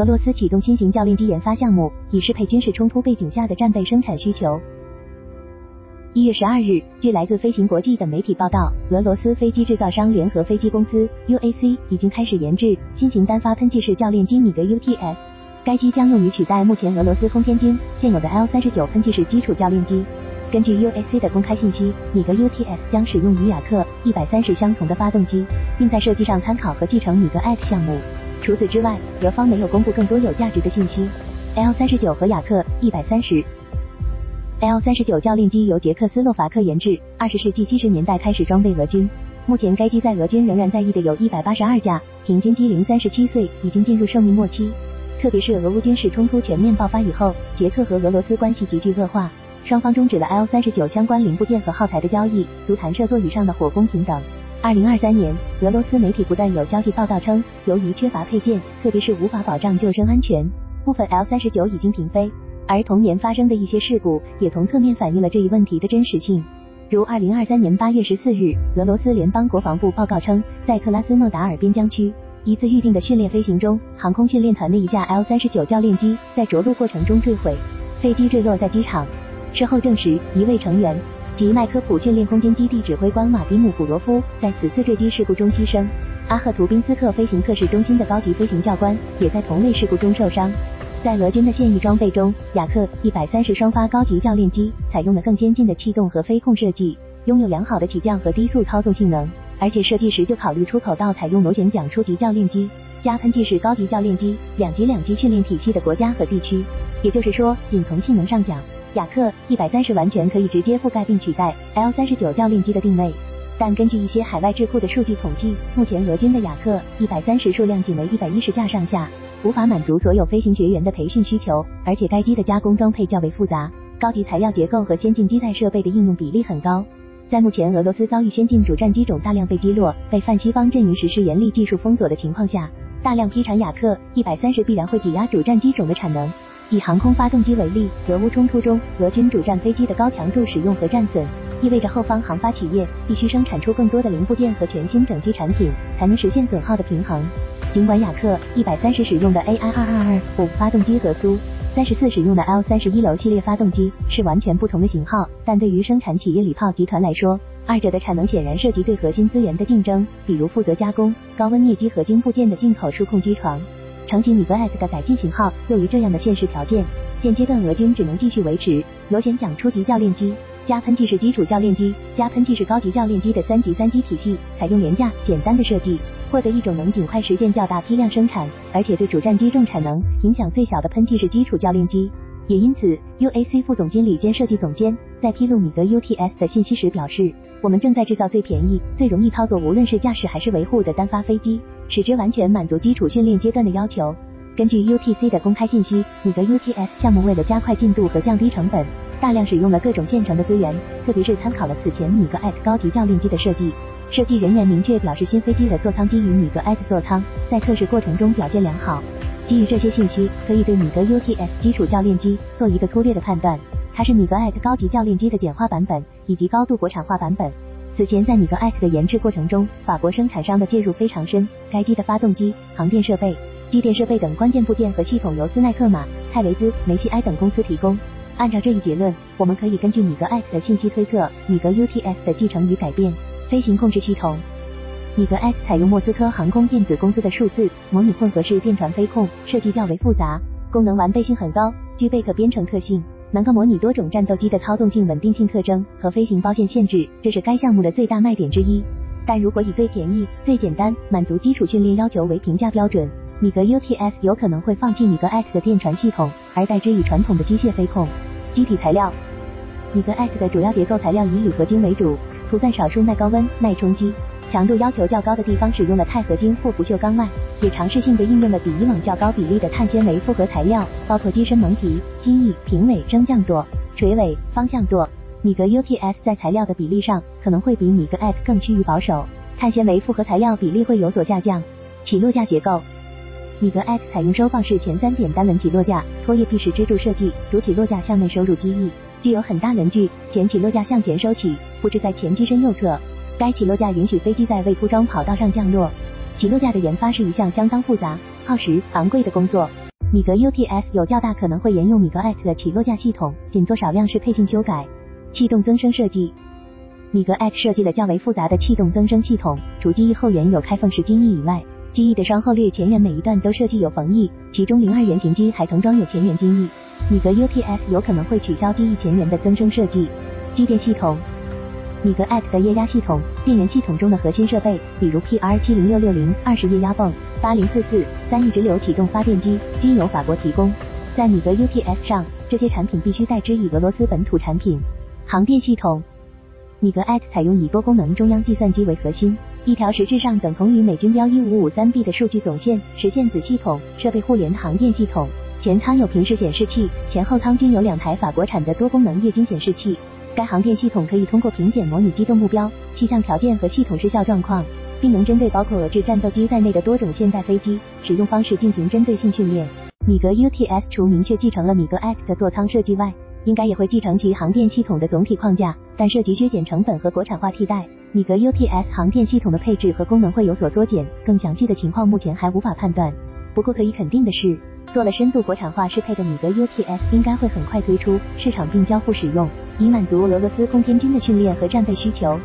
俄罗斯启动新型教练机研发项目，以适配军事冲突背景下的战备生产需求。一月十二日，据来自飞行国际等媒体报道，俄罗斯飞机制造商联合飞机公司 UAC 已经开始研制新型单发喷气式教练机米格 UTS，该机将用于取代目前俄罗斯空天军现有的 L 三十九喷气式基础教练机。根据 UAC 的公开信息，米格 UTS 将使用与雅克一百三十相同的发动机，并在设计上参考和继承米格 X 项目。除此之外，俄方没有公布更多有价值的信息。L 三十九和雅克一百三十，L 三十九教练机由捷克斯洛伐克研制，二十世纪七十年代开始装备俄军。目前该机在俄军仍然在役的有一百八十二架，平均机龄三十七岁，已经进入寿命末期。特别是俄乌军事冲突全面爆发以后，捷克和俄罗斯关系急剧恶化。双方终止了 L 三十九相关零部件和耗材的交易，如弹射座椅上的火攻平等。二零二三年，俄罗斯媒体不断有消息报道称，由于缺乏配件，特别是无法保障救生安全，部分 L 三十九已经停飞。而同年发生的一些事故，也从侧面反映了这一问题的真实性。如二零二三年八月十四日，俄罗斯联邦国防部报告称，在克拉斯诺达尔边疆区一次预定的训练飞行中，航空训练团的一架 L 三十九教练机在着陆过程中坠毁，飞机坠落在机场。事后证实，一位成员及麦科普训练空间基地指挥官马蒂姆·古罗夫在此次坠机事故中牺牲。阿赫图宾斯克飞行测试中心的高级飞行教官也在同类事故中受伤。在俄军的现役装备中，雅克一百三十双发高级教练机采用了更先进的气动和飞控设计，拥有良好的起降和低速操纵性能，而且设计时就考虑出口到采用螺旋桨初级教练机加喷气式高级教练机两级两级训练体系的国家和地区。也就是说，仅从性能上讲，雅克一百三十完全可以直接覆盖并取代 L 三十九教练机的定位，但根据一些海外智库的数据统计，目前俄军的雅克一百三十数量仅为一百一十架上下，无法满足所有飞行学员的培训需求，而且该机的加工装配较为复杂，高级材料结构和先进机载设备的应用比例很高。在目前俄罗斯遭遇先进主战机种大量被击落，被泛西方阵营实施严厉技术封锁的情况下，大量批产雅克一百三十必然会挤压主战机种的产能。以航空发动机为例，俄乌冲突中，俄军主战飞机的高强度使用和战损，意味着后方航发企业必须生产出更多的零部件和全新整机产品，才能实现损耗的平衡。尽管雅克一百三十使用的 AI 二二二五发动机和苏三十四使用的 L 三十一楼系列发动机是完全不同的型号，但对于生产企业礼炮集团来说，二者的产能显然涉及对核心资源的竞争，比如负责加工高温镍基合金部件的进口数控机床。成型米格 X 的改进型号，由于这样的现实条件，现阶段俄军只能继续维持螺旋桨初级教练机加喷气式基础教练机加喷气式高级教练机的三级三机体系，采用廉价简单的设计，获得一种能尽快实现较大批量生产，而且对主战机重产能影响最小的喷气式基础教练机。也因此，UAC 副总经理兼设计总监在披露米格 UTS 的信息时表示：“我们正在制造最便宜、最容易操作，无论是驾驶还是维护的单发飞机。”使之完全满足基础训练阶段的要求。根据 UTC 的公开信息，米格 UTS 项目为了加快进度和降低成本，大量使用了各种现成的资源，特别是参考了此前米格 X 高级教练机的设计。设计人员明确表示，新飞机的座舱基于米格 X 座舱，在测试过程中表现良好。基于这些信息，可以对米格 UTS 基础教练机做一个粗略的判断，它是米格 X 高级教练机的简化版本以及高度国产化版本。此前在米格 X 的研制过程中，法国生产商的介入非常深。该机的发动机、航电设备、机电设备等关键部件和系统由斯奈克马、泰雷兹、梅西埃等公司提供。按照这一结论，我们可以根据米格 X 的信息推测米格 UTS 的继承与改变。飞行控制系统，米格 X 采用莫斯科航空电子公司的数字模拟混合式电传飞控，设计较为复杂，功能完备性很高，具备可编程特性。能够模拟多种战斗机的操纵性、稳定性特征和飞行包线限制，这是该项目的最大卖点之一。但如果以最便宜、最简单、满足基础训练要求为评价标准，米格 UTS 有可能会放弃米格 X 的电传系统，而代之以传统的机械飞控。机体材料，米格 X 的主要结构材料以铝合金为主，涂在少数耐高温、耐冲击。强度要求较高的地方使用了钛合金或不锈钢外，也尝试性的应用了比以往较高比例的碳纤维复合材料，包括机身蒙皮、机翼、平尾、升降舵、垂尾、方向舵。米格 UTS 在材料的比例上可能会比米格 X 更趋于保守，碳纤维复合材料比例会有所下降。起落架结构，米格 X 采用收放式前三点单轮起落架，拖曳臂式支柱设计，主起落架向内收入机翼，具有很大轮距，前起落架向前收起，布置在前机身右侧。该起落架允许飞机在未铺装跑道上降落。起落架的研发是一项相当复杂、耗时、昂贵的工作。米格 UTS 有较大可能会沿用米格 X 的起落架系统，仅做少量适配性修改。气动增声设计，米格 X 设计了较为复杂的气动增声系统，除机翼后缘有开缝式襟翼以外，机翼的双后裂前缘每一段都设计有缝翼，其中零二原型机还曾装有前缘襟翼。米格 UTS 有可能会取消机翼前缘的增生设计。机电系统。米格 X 的液压系统，电源系统中的核心设备，比如 PR 七零六六零二十液压泵、八零四四三亿直流启动发电机，均由法国提供。在米格 UTS 上，这些产品必须代之以俄罗斯本土产品。航电系统，米格 X 采用以多功能中央计算机为核心，一条实质上等同于美军标一五五三 B 的数据总线，实现子系统设备互联的航电系统。前舱有平视显示器，前后舱均有两台法国产的多功能液晶显示器。该航电系统可以通过平检模拟机动目标、气象条件和系统失效状况，并能针对包括俄制战斗机在内的多种现代飞机使用方式进行针对性训练。米格 UTS 除明确继承了米格 X 的座舱设计外，应该也会继承其航电系统的总体框架，但涉及削减成本和国产化替代。米格 UTS 航电系统的配置和功能会有所缩减，更详细的情况目前还无法判断。不过可以肯定的是，做了深度国产化适配的米格 UTS 应该会很快推出市场并交付使用。以满足俄罗斯空天军的训练和战备需求。